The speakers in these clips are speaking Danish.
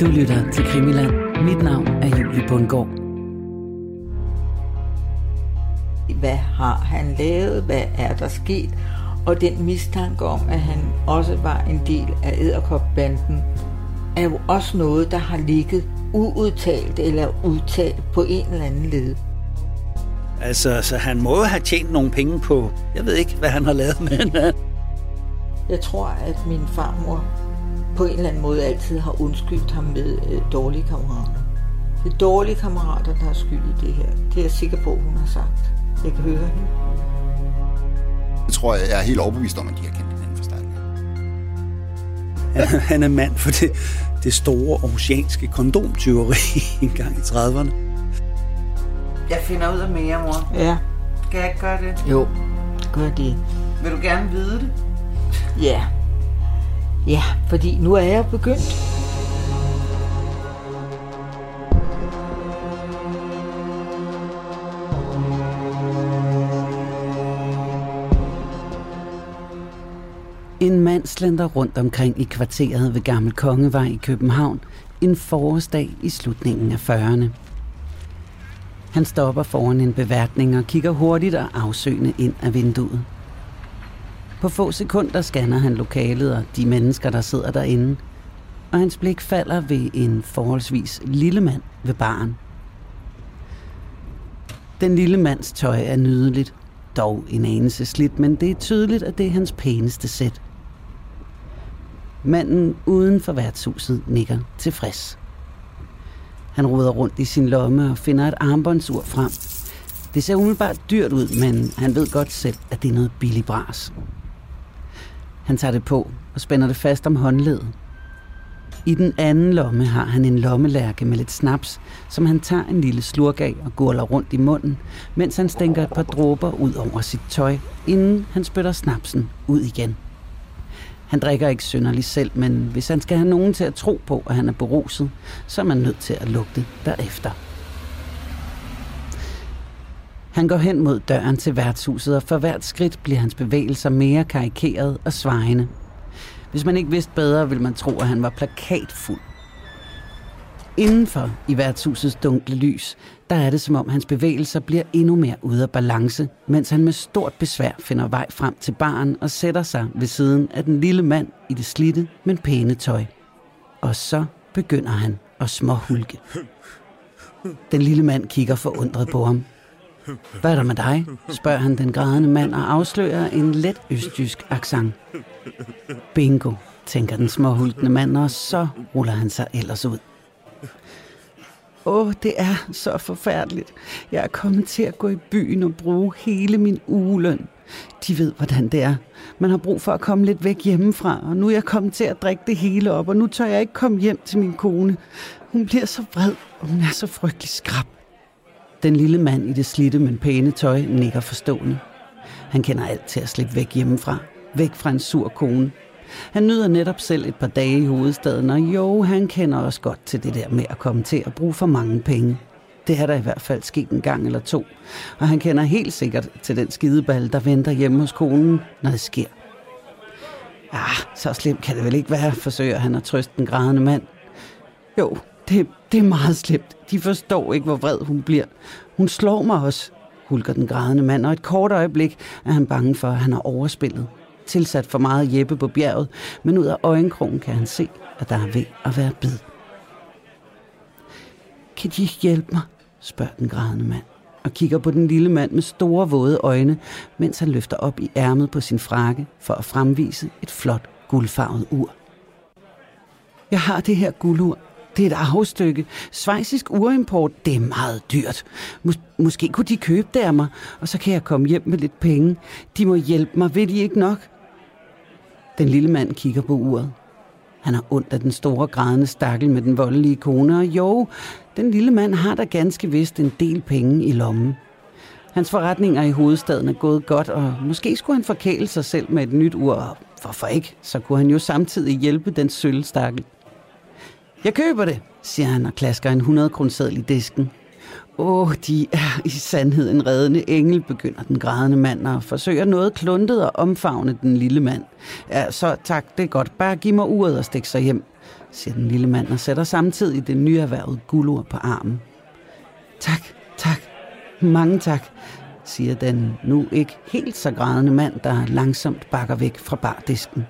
Du lytter til Krimiland. Mit navn er Julie Bundgaard. Hvad har han lavet? Hvad er der sket? Og den mistanke om, at han også var en del af æderkopbanden, er jo også noget, der har ligget uudtalt eller udtalt på en eller anden led. Altså, så han må have tjent nogle penge på, jeg ved ikke, hvad han har lavet, men... Jeg tror, at min farmor på en eller anden måde altid har undskyldt ham med øh, dårlige kammerater. Det er dårlige kammerater, der er skyld i det her. Det er jeg sikker på, hun har sagt. Jeg kan høre hende. Jeg tror, jeg er helt overbevist om, at de har kendt hinanden fra starten. Han, han er mand for det, det store oceanske kondomtyveri engang i 30'erne. Jeg finder ud af mere, mor. Ja, Skal jeg ikke gøre det? jo, gør det. Vil du gerne vide det? Ja. Ja, fordi nu er jeg begyndt. En mand slender rundt omkring i kvarteret ved Gammel Kongevej i København en forårsdag i slutningen af 40'erne. Han stopper foran en beværtning og kigger hurtigt og afsøgende ind af vinduet. På få sekunder scanner han lokalet og de mennesker, der sidder derinde, og hans blik falder ved en forholdsvis lille mand ved baren. Den lille mands tøj er nydeligt, dog en anelse slidt, men det er tydeligt, at det er hans pæneste sæt. Manden uden for værtshuset nikker tilfreds. Han ruder rundt i sin lomme og finder et armbåndsur frem. Det ser umiddelbart dyrt ud, men han ved godt selv, at det er noget billig bras. Han tager det på og spænder det fast om håndledet. I den anden lomme har han en lommelærke med lidt snaps, som han tager en lille slurk af og gurler rundt i munden, mens han stænker et par dråber ud over sit tøj, inden han spytter snapsen ud igen. Han drikker ikke synderligt selv, men hvis han skal have nogen til at tro på, at han er beruset, så er man nødt til at lugte derefter. Han går hen mod døren til værtshuset, og for hvert skridt bliver hans bevægelser mere karikeret og svejende. Hvis man ikke vidste bedre, ville man tro, at han var plakatfuld. Indenfor i værtshusets dunkle lys, der er det som om hans bevægelser bliver endnu mere ude af balance, mens han med stort besvær finder vej frem til baren og sætter sig ved siden af den lille mand i det slitte, men pæne tøj. Og så begynder han at småhulke. Den lille mand kigger forundret på ham. Hvad er der med dig? spørger han den grædende mand og afslører en let østjysk accent. Bingo, tænker den småhultende mand, og så ruller han sig ellers ud. Åh, oh, det er så forfærdeligt. Jeg er kommet til at gå i byen og bruge hele min ugeløn. De ved, hvordan det er. Man har brug for at komme lidt væk hjemmefra, og nu er jeg kommet til at drikke det hele op, og nu tør jeg ikke komme hjem til min kone. Hun bliver så vred, og hun er så frygtelig skrab. Den lille mand i det slitte, men pæne tøj nikker forstående. Han kender alt til at slippe væk hjemmefra. Væk fra en sur kone. Han nyder netop selv et par dage i hovedstaden, og jo, han kender også godt til det der med at komme til at bruge for mange penge. Det er der i hvert fald sket en gang eller to, og han kender helt sikkert til den skideball, der venter hjemme hos konen, når det sker. Ah, så slemt kan det vel ikke være, forsøger han at trøste den grædende mand. Jo, det, det er meget slemt. De forstår ikke, hvor vred hun bliver. Hun slår mig også, hulker den grædende mand, og et kort øjeblik er han bange for, at han har overspillet. Tilsat for meget Jeppe på bjerget, men ud af øjenkrogen kan han se, at der er ved at være bid. Kan de ikke hjælpe mig? spørger den grædende mand og kigger på den lille mand med store våde øjne, mens han løfter op i ærmet på sin frakke for at fremvise et flot guldfarvet ur. Jeg har det her guldur. Det er et arvestykke. Svejsisk urimport, det er meget dyrt. Mås- måske kunne de købe det af mig, og så kan jeg komme hjem med lidt penge. De må hjælpe mig, ved de ikke nok? Den lille mand kigger på uret. Han har ondt af den store grædende stakkel med den voldelige kone, og jo, den lille mand har da ganske vist en del penge i lommen. Hans forretninger i hovedstaden er gået godt, og måske skulle han forkæle sig selv med et nyt ur, og hvorfor ikke? Så kunne han jo samtidig hjælpe den sølvstakkel. Jeg køber det, siger han og klasker en 100 kroner i disken. Åh, de er i sandhed en reddende engel, begynder den grædende mand og forsøger noget kluntet at omfavne den lille mand. Ja, så tak, det er godt. Bare giv mig uret og stik sig hjem, siger den lille mand og sætter samtidig det nyerhvervede guldur på armen. Tak, tak, mange tak, siger den nu ikke helt så grædende mand, der langsomt bakker væk fra bardisken.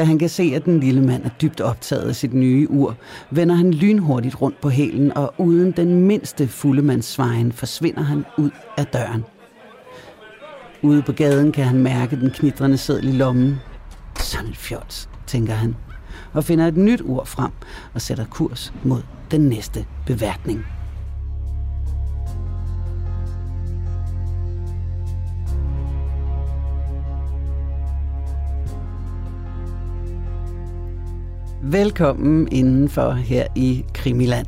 Da han kan se, at den lille mand er dybt optaget af sit nye ur, vender han lynhurtigt rundt på hælen, og uden den mindste fuldemandsvejen forsvinder han ud af døren. Ude på gaden kan han mærke den knitrende sædel i lommen. Sådan et fjols, tænker han, og finder et nyt ur frem og sætter kurs mod den næste beværtning. Velkommen indenfor her i Krimiland.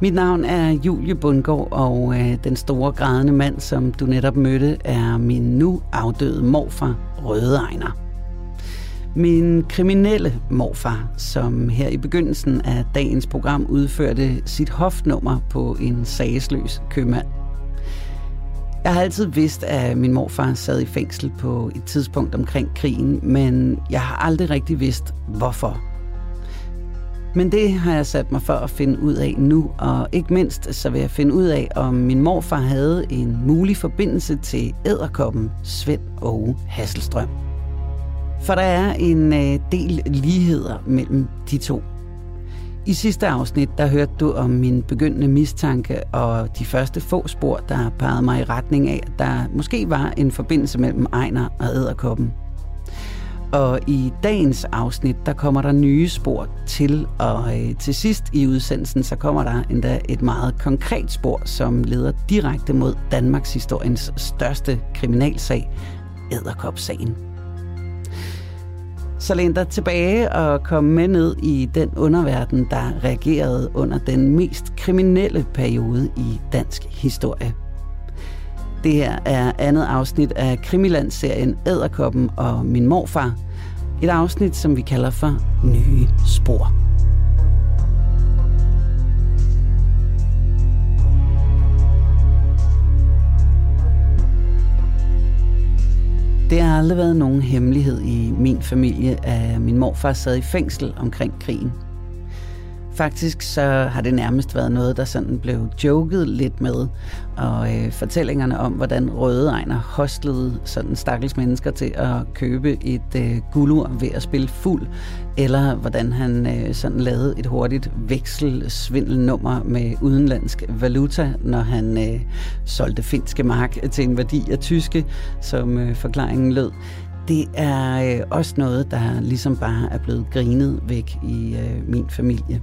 Mit navn er Julie Bundgaard, og øh, den store grædende mand, som du netop mødte, er min nu afdøde morfar, Røde Ejner. Min kriminelle morfar, som her i begyndelsen af dagens program udførte sit hofnummer på en sagsløs købmand. Jeg har altid vidst, at min morfar sad i fængsel på et tidspunkt omkring krigen, men jeg har aldrig rigtig vidst, hvorfor. Men det har jeg sat mig for at finde ud af nu, og ikke mindst så vil jeg finde ud af, om min morfar havde en mulig forbindelse til æderkoppen Svend Åge Hasselstrøm. For der er en øh, del ligheder mellem de to. I sidste afsnit, der hørte du om min begyndende mistanke og de første få spor, der pegede mig i retning af, at der måske var en forbindelse mellem Ejner og æderkoppen. Og i dagens afsnit, der kommer der nye spor til, og øh, til sidst i udsendelsen, så kommer der endda et meget konkret spor, som leder direkte mod Danmarks historiens største kriminalsag, Æderkop-sagen. Så læn dig tilbage og kom med ned i den underverden, der reagerede under den mest kriminelle periode i dansk historie. Det her er andet afsnit af Krimiland-serien Æderkoppen og min morfar. Et afsnit, som vi kalder for Nye Spor. Det har aldrig været nogen hemmelighed i min familie, at min morfar sad i fængsel omkring krigen. Faktisk så har det nærmest været noget, der sådan blev joket lidt med. Og øh, fortællingerne om, hvordan Røde Ejner hostlede sådan stakkels mennesker til at købe et øh, guldur ved at spille fuld, eller hvordan han øh, sådan lavede et hurtigt vekselsvindelnummer med udenlandsk valuta, når han øh, solgte finske mark til en værdi af tyske, som øh, forklaringen lød det er øh, også noget, der ligesom bare er blevet grinet væk i øh, min familie.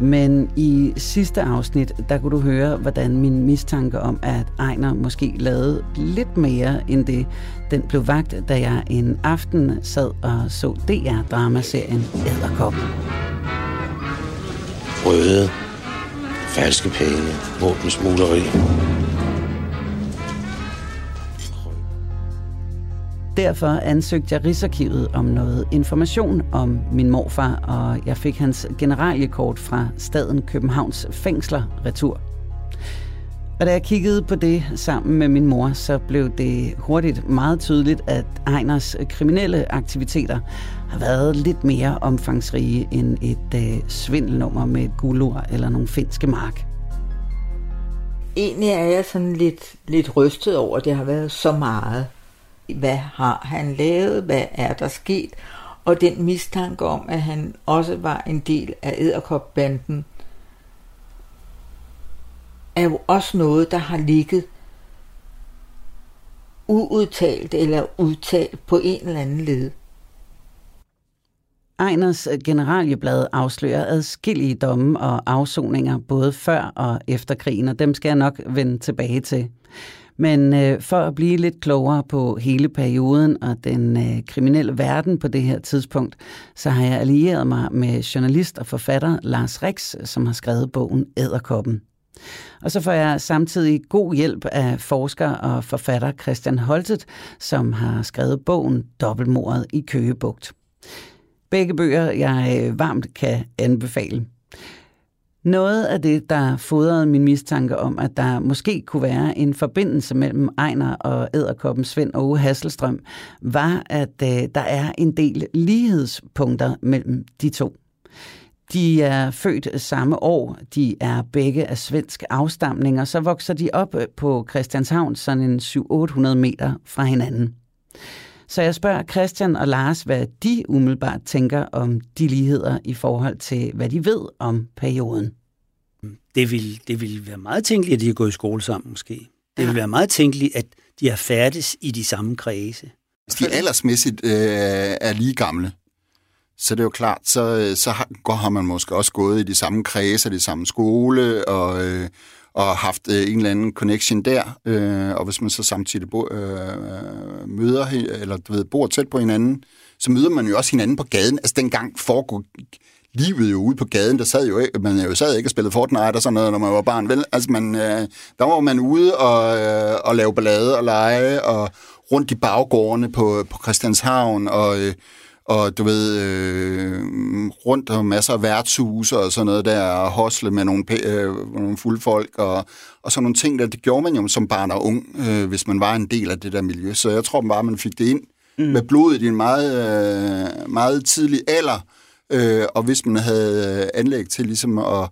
Men i sidste afsnit, der kunne du høre, hvordan min mistanke om, at Ejner måske lavede lidt mere end det, den blev vagt, da jeg en aften sad og så DR-dramaserien Æderkop. Røde, falske penge, våbensmugleri. Derfor ansøgte jeg Rigsarkivet om noget information om min morfar, og jeg fik hans generaliekort fra staden Københavns fængsler retur. Og da jeg kiggede på det sammen med min mor, så blev det hurtigt meget tydeligt, at Ejners kriminelle aktiviteter har været lidt mere omfangsrige end et øh, svindelnummer med et guldur eller nogle finske mark. Egentlig er jeg sådan lidt, lidt rystet over, at det har været så meget hvad har han lavet, hvad er der sket, og den mistanke om, at han også var en del af æderkopbanden, er jo også noget, der har ligget uudtalt eller udtalt på en eller anden led. Ejners øh, generalieblad afslører adskillige domme og afsoninger både før og efter krigen, og dem skal jeg nok vende tilbage til. Men øh, for at blive lidt klogere på hele perioden og den øh, kriminelle verden på det her tidspunkt, så har jeg allieret mig med journalist og forfatter Lars Rex, som har skrevet bogen Æderkoppen. Og så får jeg samtidig god hjælp af forsker og forfatter Christian Holtet, som har skrevet bogen Dobbeltmordet i Køgebugt. Begge bøger, jeg øh, varmt kan anbefale. Noget af det, der fodrede min mistanke om, at der måske kunne være en forbindelse mellem Ejner og æderkoppen Svend Åge Hasselstrøm, var, at øh, der er en del lighedspunkter mellem de to. De er født samme år, de er begge af svensk afstamning, og så vokser de op øh, på Christianshavn sådan en 700-800 meter fra hinanden. Så jeg spørger Christian og Lars, hvad de umiddelbart tænker om de ligheder i forhold til, hvad de ved om perioden. Det vil, det vil være meget tænkeligt, at de har gået i skole sammen måske. Det vil være meget tænkeligt, at de har færdes i de samme kredse. Hvis de aldersmæssigt øh, er lige gamle, så det er jo klart, så, så har, har man måske også gået i de samme kredse, de samme skole, og, øh, og haft øh, en eller anden connection der. Øh, og hvis man så samtidig bo, øh, øh møder, eller du ved, bor tæt på hinanden, så møder man jo også hinanden på gaden. Altså dengang foregik livet jo ude på gaden, der sad jo ikke, man jo sad ikke og spillede Fortnite og sådan noget, når man var barn. Vel? Altså man, øh, der var man ude og, øh, og lave ballade og lege, og rundt i baggårdene på, på Christianshavn, og... Øh, og du ved, øh, rundt og masser af værtshuse og sådan noget der, og hosle med nogle, øh, nogle fulde folk, og, og sådan nogle ting der, det gjorde man jo som barn og ung, øh, hvis man var en del af det der miljø. Så jeg tror bare, man fik det ind mm. med blodet i en meget, øh, meget tidlig alder, øh, og hvis man havde anlæg til ligesom at,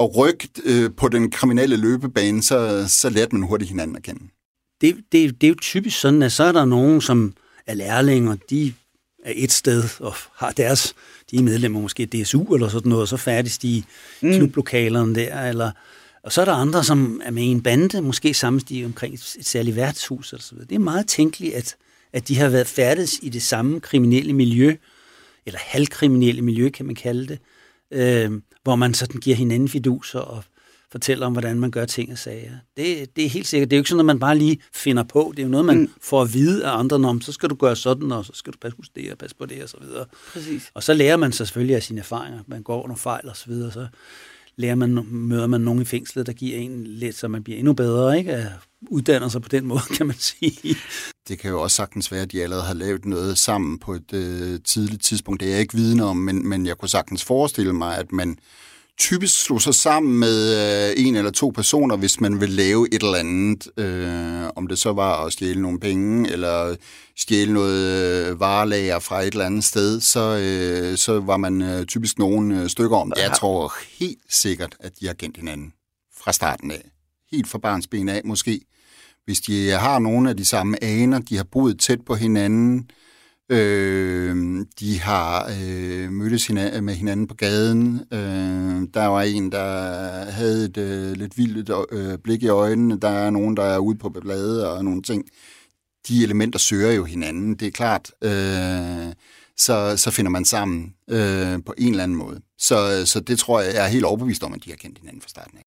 at rykke øh, på den kriminelle løbebane, så, så lærte man hurtigt hinanden at kende. Det, det, det er jo typisk sådan, at så er der nogen, som er lærlinger, de er et sted og har deres, de er medlemmer måske DSU eller sådan noget, og så færdes de i mm. klublokalerne der, eller, og så er der andre, som er med i en bande, måske samles de omkring et, et særligt værtshus eller så videre. Det er meget tænkeligt, at, at de har været færdes i det samme kriminelle miljø, eller halvkriminelle miljø, kan man kalde det, øh, hvor man sådan giver hinanden fiduser og fortæller om, hvordan man gør ting og sager. Det, det er helt sikkert. Det er jo ikke sådan, at man bare lige finder på. Det er jo noget, man mm. får at vide af andre, om så skal du gøre sådan, og så skal du passe på det og passe på det og så videre. Præcis. Og så lærer man sig selvfølgelig af sine erfaringer. Man går under fejl og så videre, så lærer man, møder man nogen i fængslet, der giver en lidt, så man bliver endnu bedre, ikke? At uddanner sig på den måde, kan man sige. Det kan jo også sagtens være, at de allerede har lavet noget sammen på et øh, tidligt tidspunkt. Det er jeg ikke vidne om, men, men jeg kunne sagtens forestille mig, at man typisk slå sig sammen med øh, en eller to personer, hvis man vil lave et eller andet. Øh, om det så var at stjæle nogle penge, eller stjæle noget øh, varelager fra et eller andet sted, så, øh, så var man øh, typisk nogle øh, stykker om det. Jeg tror helt sikkert, at de har kendt hinanden fra starten af. Helt fra barns ben af måske. Hvis de har nogle af de samme aner, de har boet tæt på hinanden, øh, Øh, de har øh, mødtes hinanden, med hinanden på gaden. Øh, der var en, der havde et øh, lidt vildt øh, blik i øjnene. Der er nogen, der er ude på bladet og nogle ting. De elementer søger jo hinanden, det er klart. Øh, så, så finder man sammen øh, på en eller anden måde. Så, så det tror jeg, jeg er helt overbevist om, at de har kendt hinanden fra starten af.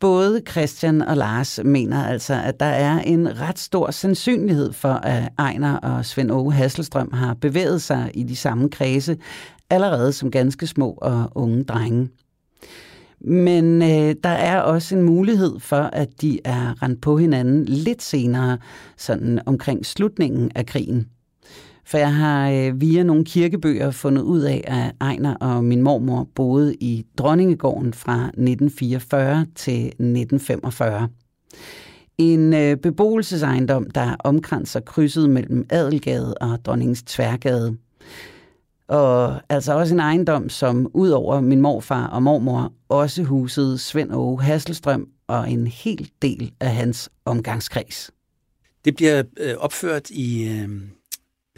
Både Christian og Lars mener altså, at der er en ret stor sandsynlighed for, at Ejner og Svend Åge Hasselstrøm har bevæget sig i de samme kredse, allerede som ganske små og unge drenge. Men øh, der er også en mulighed for, at de er rendt på hinanden lidt senere, sådan omkring slutningen af krigen. For jeg har øh, via nogle kirkebøger fundet ud af, at Ejner og min mormor boede i Dronningegården fra 1944 til 1945. En øh, beboelsesejendom, der omkranser krydset mellem Adelgade og Dronningens Tværgade. Og altså også en ejendom, som ud over min morfar og mormor også husede Svend Åge Hasselstrøm og en hel del af hans omgangskreds. Det bliver øh, opført i øh,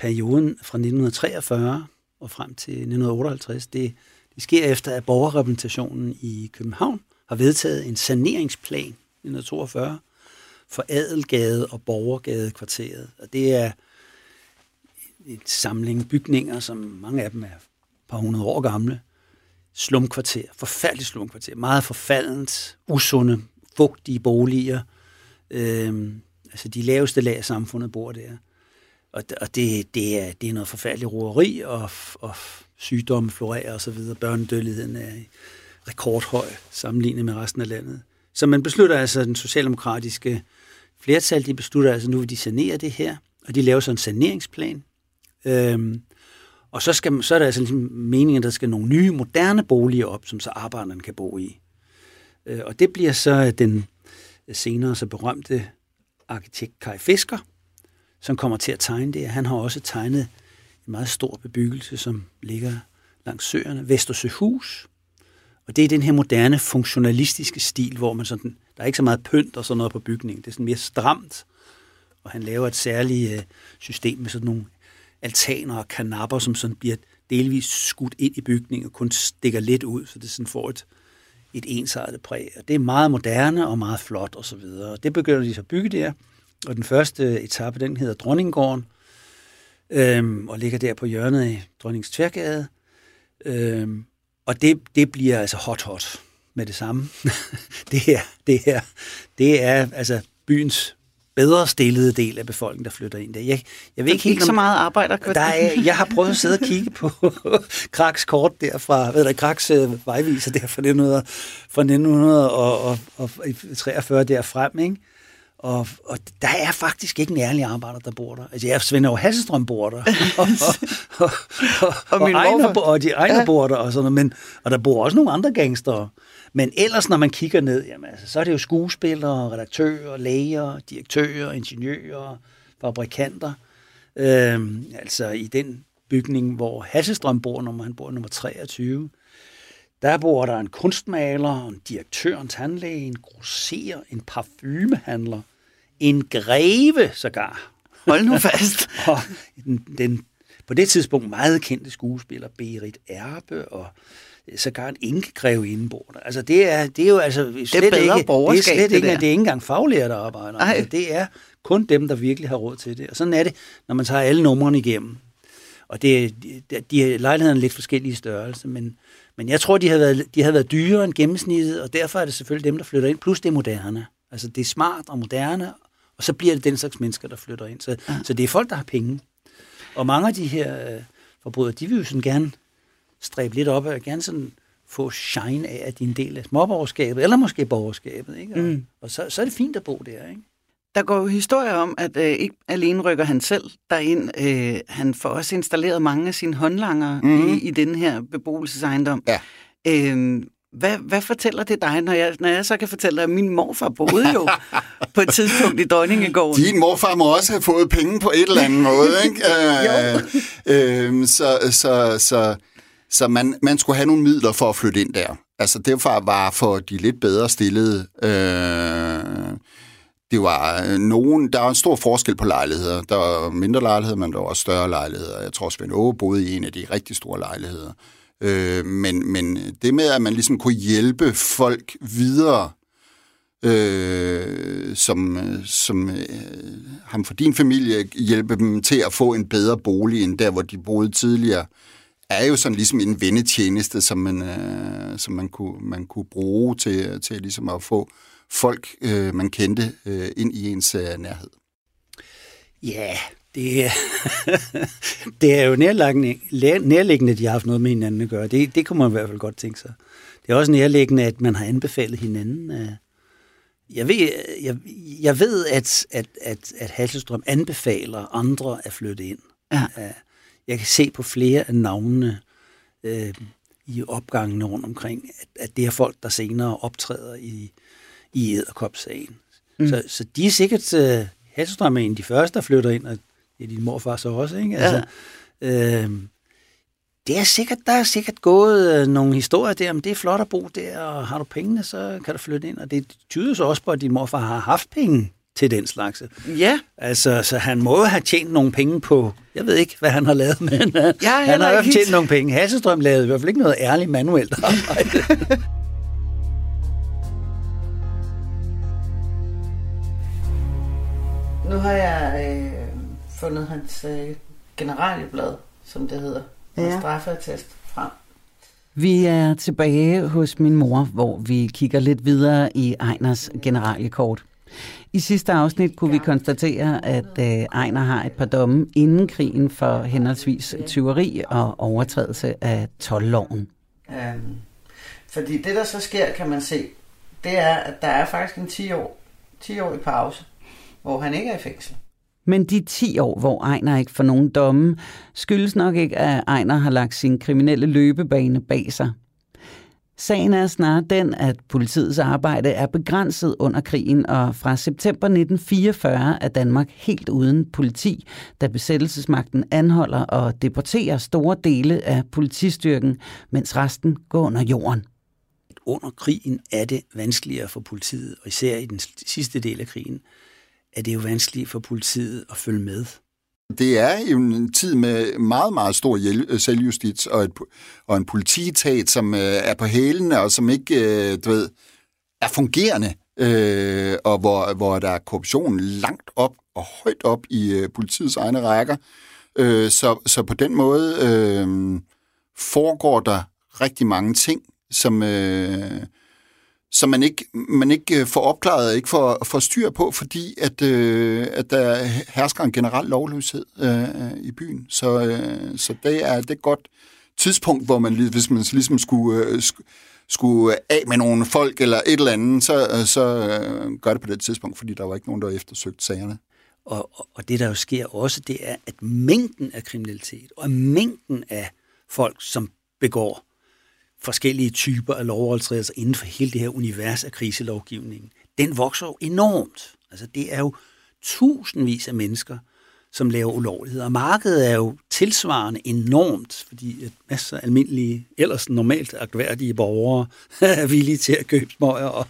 perioden fra 1943 og frem til 1958, det, det sker efter, at borgerrepræsentationen i København har vedtaget en saneringsplan i 1942 for Adelgade og Borgergade kvarteret. Og det er et samling bygninger, som mange af dem er et par hundrede år gamle. Slumkvarter, forfærdeligt slumkvarter, meget forfaldent, usunde, fugtige boliger. Øhm, altså de laveste lag af samfundet bor der. Og, og det, det, er, det er noget forfærdeligt roeri, og, og sygdomme florerer osv. Børnedødeligheden er rekordhøj sammenlignet med resten af landet. Så man beslutter altså, den socialdemokratiske flertal, de beslutter altså, nu vil de sanere det her, og de laver så en saneringsplan. Øhm, Og så, skal, så er der altså ligesom meningen, at der skal nogle nye, moderne boliger op, som så arbejderne kan bo i. Øh, og det bliver så den senere så berømte arkitekt Kai Fisker, som kommer til at tegne det. Han har også tegnet en meget stor bebyggelse, som ligger langs søerne, Vestersøhus. Og det er den her moderne funktionalistiske stil, hvor man sådan, der er ikke så meget pynt og sådan noget på bygningen. Det er sådan mere stramt, og han laver et særligt øh, system med sådan nogle altaner og kanapper, som sådan bliver delvis skudt ind i bygningen og kun stikker lidt ud, så det sådan får et, et ensartet præg. Og det er meget moderne og meget flot og så videre. Og det begynder de så at bygge der. Og den første etape, den hedder Dronninggården, øhm, og ligger der på hjørnet af Dronnings Tværgade. Øhm, og det, det bliver altså hot hot med det samme. det her, det her, det er altså byens bedre stillede del af befolkningen, der flytter ind der. Jeg, jeg ved ikke helt, ikke så meget arbejder. Der er, jeg har prøvet at sidde og kigge på Kraks kort der fra, ved du, Kraks øh, vejviser der fra 1900, fra 1943 derfrem, ikke? Og, og der er faktisk ikke en ærlig arbejder, der bor der. Altså, jeg Svend over Hasselstrøm bor der. og, og, og, og, og, Ejner, og de egne ja. bor der, og, sådan noget, men, og der bor også nogle andre gangster. Men ellers, når man kigger ned, jamen, altså, så er det jo skuespillere, redaktører, læger, direktører, ingeniører, fabrikanter. Øhm, altså i den bygning, hvor Hasselstrøm bor, når han bor nummer 23, der bor der en kunstmaler, en direktør, en tandlæge, en grosser, en parfumehandler, en greve sågar. Hold nu fast. og den, den på det tidspunkt meget kendte skuespiller Berit Erbe og sågar en enkegreve indbord. Altså det er, det er jo altså slet det er bedre ikke, det er slet det ikke, der. det er ikke engang faglærte der arbejder. Altså, det er kun dem, der virkelig har råd til det. Og sådan er det, når man tager alle numrene igennem. Og det, de, de lejlighederne er lidt forskellige størrelse, men, men jeg tror, de har, været, de har været dyrere end gennemsnittet, og derfor er det selvfølgelig dem, der flytter ind, plus det er moderne. Altså det er smart og moderne, og så bliver det den slags mennesker, der flytter ind. Så, ja. så det er folk, der har penge. Og mange af de her øh, forbrydere, de vil jo sådan gerne stræbe lidt op og gerne sådan få shine af, at de er en del af småborgerskabet, eller måske borgerskabet. Ikke? Og, Mm. og så, så er det fint at bo der. Ikke? Der går jo historier om, at øh, ikke alene rykker han selv derind, øh, han får også installeret mange af sine håndlanger mm. i, i den her beboelsesejendom. Ja. Øh, hvad, hvad fortæller det dig, når jeg, når jeg så kan fortælle dig, at min morfar boede jo på et tidspunkt i Dronningegården? Din morfar må også have fået penge på et eller andet måde, ikke? Øh, øh, så så, så, så man, man skulle have nogle midler for at flytte ind der. Altså, det var, var for de lidt bedre stillede. Øh, det var øh, nogen, der er en stor forskel på lejligheder. Der var mindre lejligheder, men der var også større lejligheder. Jeg tror, Svend Åge boede i en af de rigtig store lejligheder. Øh, Øh, men, men det med, at man ligesom kunne hjælpe folk videre, øh, som, som øh, ham for din familie, hjælpe dem til at få en bedre bolig, end der, hvor de boede tidligere, er jo sådan ligesom en vennetjeneste, som man, øh, som man, kunne, man kunne bruge til, til ligesom at få folk, øh, man kendte, øh, ind i ens øh, nærhed. Ja, det er, det er jo nærliggende, nærliggende, at de har haft noget med hinanden at gøre. Det, det kunne man i hvert fald godt tænke sig. Det er også nærliggende, at man har anbefalet hinanden. øh. Jeg ved, jeg, jeg ved at, at, at, at Hasselstrøm anbefaler andre at flytte ind. Ja. Øh, Jeg kan se på flere af navnene øh, i opgangene rundt omkring, at, at det er folk, der senere optræder i, i æderkopsagen. Mm. Så, så de er sikkert... Øh, Hasselstrøm er en af de første, der flytter ind, og det er din morfar så også, ikke? Altså, ja. øh, det er sikkert, der er sikkert gået øh, nogle historier der, om det er flot at bo der, og har du pengene, så kan du flytte ind. Og det tyder så også på, at din morfar har haft penge til den slags. Ja, Altså, så han må jo have tjent nogle penge på, jeg ved ikke, hvad han har lavet, men øh, Jeg er han har ikke tjent helt- nogle penge. Hasselstrøm lavede i hvert fald ikke noget ærligt manuelt arbejde. Nu har jeg øh, fundet hans øh, generalieblad, som det hedder, og Ja. straffeattest frem. Vi er tilbage hos min mor, hvor vi kigger lidt videre i Ejners generaliekort. I sidste afsnit kunne vi konstatere, at øh, Ejner har et par domme inden krigen for henholdsvis tyveri og overtrædelse af 12-loven. Øhm, fordi det, der så sker, kan man se, det er, at der er faktisk en 10 år, 10 år i pause, hvor han ikke er i fængsel. Men de 10 år, hvor Ejner ikke får nogen domme, skyldes nok ikke, at Ejner har lagt sin kriminelle løbebane bag sig. Sagen er snarere den, at politiets arbejde er begrænset under krigen, og fra september 1944 er Danmark helt uden politi, da besættelsesmagten anholder og deporterer store dele af politistyrken, mens resten går under jorden. Under krigen er det vanskeligere for politiet, og især i den sidste del af krigen, er det jo vanskeligt for politiet at følge med. Det er jo en tid med meget, meget stor øh, selvjustits og, et, og en politietat, som øh, er på hælene og som ikke øh, du ved, er fungerende, øh, og hvor, hvor der er korruption langt op og højt op i øh, politiets egne rækker. Øh, så, så på den måde øh, foregår der rigtig mange ting, som... Øh, som man ikke, man ikke øh, får opklaret, ikke får, får styr på, fordi at, øh, at der hersker en generel lovløshed øh, i byen. Så, øh, så det, er, det er godt tidspunkt, hvor man, hvis man ligesom skulle, øh, skulle af med nogle folk eller et eller andet, så, øh, så øh, gør det på det tidspunkt, fordi der var ikke nogen, der eftersøgte sagerne. Og, og det, der jo sker også, det er, at mængden af kriminalitet og mængden af folk, som begår forskellige typer af lovovertrædelser inden for hele det her univers af kriselovgivningen, den vokser jo enormt. Altså det er jo tusindvis af mennesker, som laver ulovligheder. Og markedet er jo tilsvarende enormt, fordi at masser af almindelige, ellers normalt akværdige borgere er villige til at købe smøger og,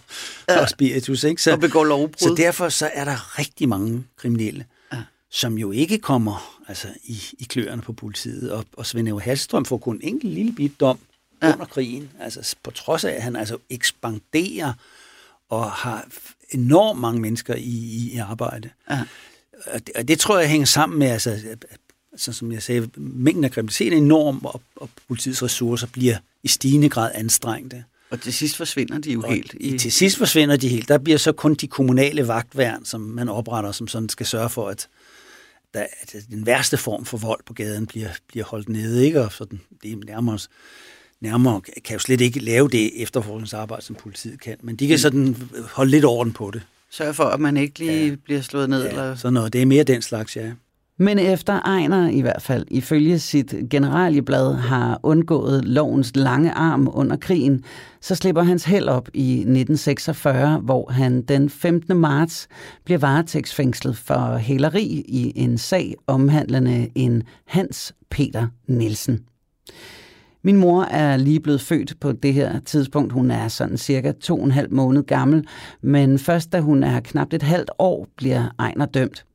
ja. og spiritus. Ikke? Så, og begår lovbrud. Så derfor så er der rigtig mange kriminelle, ja. som jo ikke kommer altså, i, i kløerne på politiet. Og, og Svend Ove Hallstrøm får kun en enkelt lille bit dom ja. under krigen. Altså på trods af, at han altså ekspanderer og har enormt mange mennesker i, i, i arbejde. Ja. Og, det, og det tror jeg hænger sammen med, altså, altså som jeg sagde, mængden af kriminalitet er enorm, og, og politiets ressourcer bliver i stigende grad anstrengte. Og til sidst forsvinder de jo og helt. I... Til sidst forsvinder de helt. Der bliver så kun de kommunale vagtværn, som man opretter, som sådan skal sørge for, at, der, at den værste form for vold på gaden bliver, bliver holdt nede. Ikke? Og sådan, det er nærmere nærmere kan jo slet ikke lave det efterforskningsarbejde, som politiet kan, men de kan mm. sådan holde lidt orden på det. Sørge for, at man ikke lige ja. bliver slået ned? Ja, eller? sådan noget. Det er mere den slags, ja. Men efter Ejner i hvert fald, ifølge sit generalieblad, har undgået lovens lange arm under krigen, så slipper hans held op i 1946, hvor han den 15. marts bliver varetægtsfængslet for hæleri i en sag omhandlende en Hans Peter Nielsen. Min mor er lige blevet født på det her tidspunkt. Hun er sådan cirka to og en halv måned gammel, men først da hun er knap et halvt år, bliver Ejner dømt.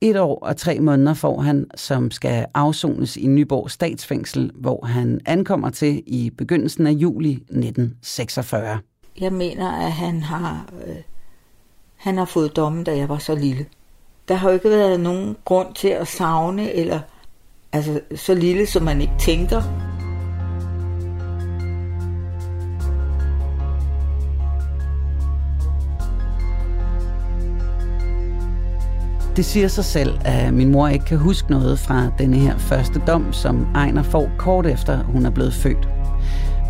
Et år og tre måneder får han, som skal afsones i Nyborg statsfængsel, hvor han ankommer til i begyndelsen af juli 1946. Jeg mener, at han har, øh, han har fået dommen, da jeg var så lille. Der har jo ikke været nogen grund til at savne, eller altså så lille, som man ikke tænker. Det siger sig selv, at min mor ikke kan huske noget fra denne her første dom, som Ejner får kort efter hun er blevet født.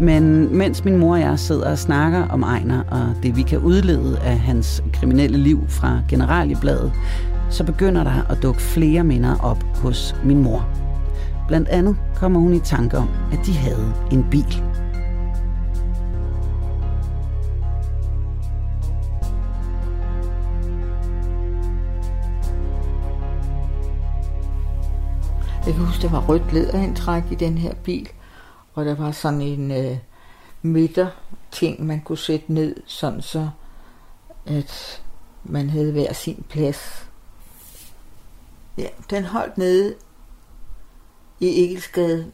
Men mens min mor og jeg sidder og snakker om Ejner og det vi kan udlede af hans kriminelle liv fra Generalibladet, så begynder der at dukke flere minder op hos min mor. Blandt andet kommer hun i tanke om, at de havde en bil. Jeg kan huske, der var rødt læderindtræk i den her bil, og der var sådan en øh, midterting, man kunne sætte ned, sådan så at man havde hver sin plads. Ja, den holdt nede i Egelsgade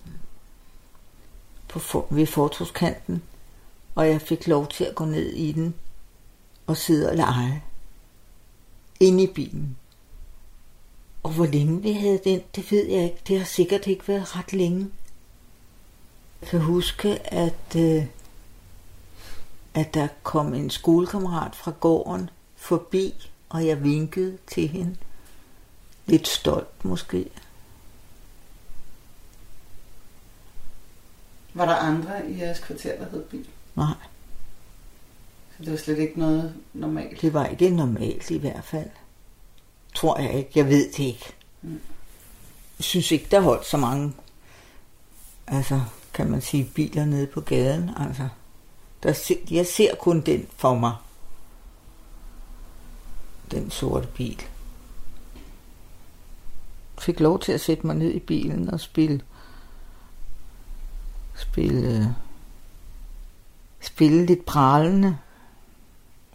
på for, ved fortruskanten, og jeg fik lov til at gå ned i den og sidde og lege inde i bilen. Og hvor længe vi havde den, det ved jeg ikke. Det har sikkert ikke været ret længe. Jeg kan huske, at, øh, at der kom en skolekammerat fra gården forbi, og jeg vinkede til hende. Lidt stolt måske. Var der andre i jeres kvarter, der hed bil? Nej. Så det var slet ikke noget normalt? Det var ikke normalt i hvert fald tror jeg ikke. Jeg ved det ikke. Jeg synes ikke, der holdt så mange, altså, kan man sige, biler nede på gaden. Altså, der, se- jeg ser kun den for mig. Den sorte bil. Fik lov til at sætte mig ned i bilen og spille, spille, spille lidt pralende,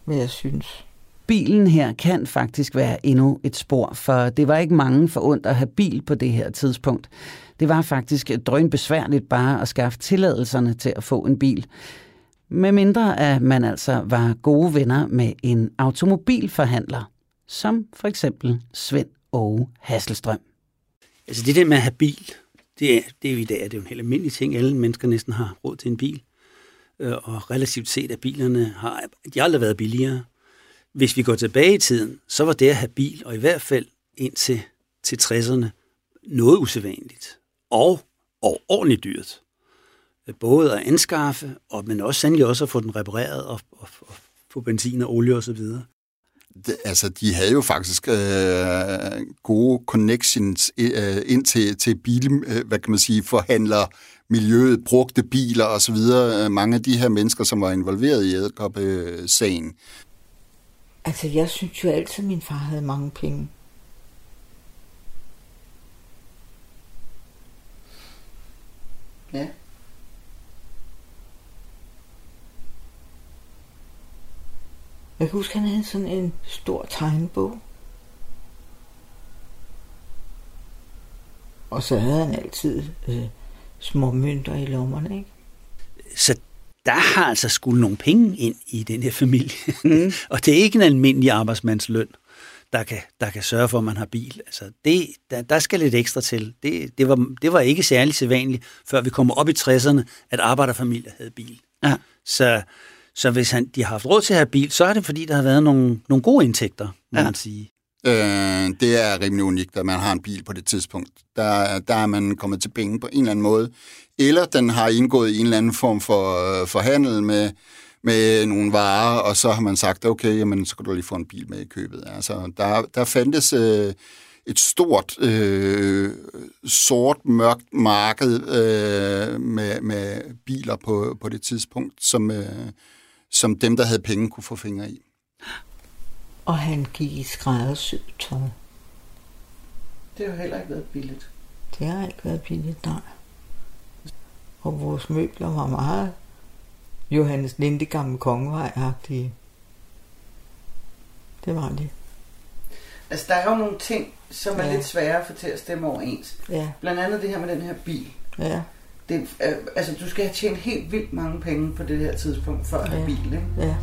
hvad jeg synes. Bilen her kan faktisk være endnu et spor, for det var ikke mange forundt at have bil på det her tidspunkt. Det var faktisk drønbesværligt bare at skaffe tilladelserne til at få en bil. Med mindre at man altså var gode venner med en automobilforhandler, som for eksempel Svend Åge Hasselstrøm. Altså det der med at have bil, det er, det er jo i dag det er jo en helt almindelig ting. Alle mennesker næsten har råd til en bil. Øh, og relativt set, at bilerne har, de har aldrig været billigere. Hvis vi går tilbage i tiden, så var det at have bil, og i hvert fald indtil til 60'erne, noget usædvanligt. Og, og ordentligt dyrt. Både at anskaffe, og, men også sandelig også at få den repareret og, og, og få benzin og olie osv. Det, altså, de havde jo faktisk øh, gode connections øh, ind til, til bil, øh, hvad kan man sige, forhandler miljøet, brugte biler osv. Øh, mange af de her mennesker, som var involveret i Edderkop-sagen. Altså, jeg synes jo altid, at min far havde mange penge. Ja. Jeg kan huske, at han havde sådan en stor tegnebog. Og så havde han altid øh, små mønter i lommerne, ikke? Så der har altså skulle nogle penge ind i den her familie. Mm. og det er ikke en almindelig arbejdsmandsløn, der kan, der kan sørge for, at man har bil. Altså det, der, der skal lidt ekstra til. Det, det, var, det var ikke særlig sædvanligt, før vi kommer op i 60'erne, at arbejderfamilier havde bil. Ja. Så, så hvis han, de har haft råd til at have bil, så er det fordi, der har været nogle, nogle gode indtægter, må Ja. ja. man sige. Øh, det er rimelig unikt, at man har en bil på det tidspunkt. Der, der er man kommet til penge på en eller anden måde. Eller den har indgået i en eller anden form for øh, forhandel med, med nogle varer, og så har man sagt, okay, jamen, så kan du lige få en bil med i købet. Altså, der, der fandtes øh, et stort, øh, sort, mørkt marked øh, med, med biler på, på det tidspunkt, som, øh, som dem, der havde penge, kunne få fingre i. Og han gik i skræddersyet tøj. Det har jo heller ikke været billigt. Det har ikke været billigt, nej. Og vores møbler var meget Johannes Linde gamle kongevej-agtige. Det var det. Altså, der er jo nogle ting, som er Ja. lidt svære at få til at stemme overens. Ja, Blandt andet det her med den her bil. ja, Det, er, altså, du skal have tjent helt vildt mange penge på det her tidspunkt, for at have Ja. bil, ikke? ja.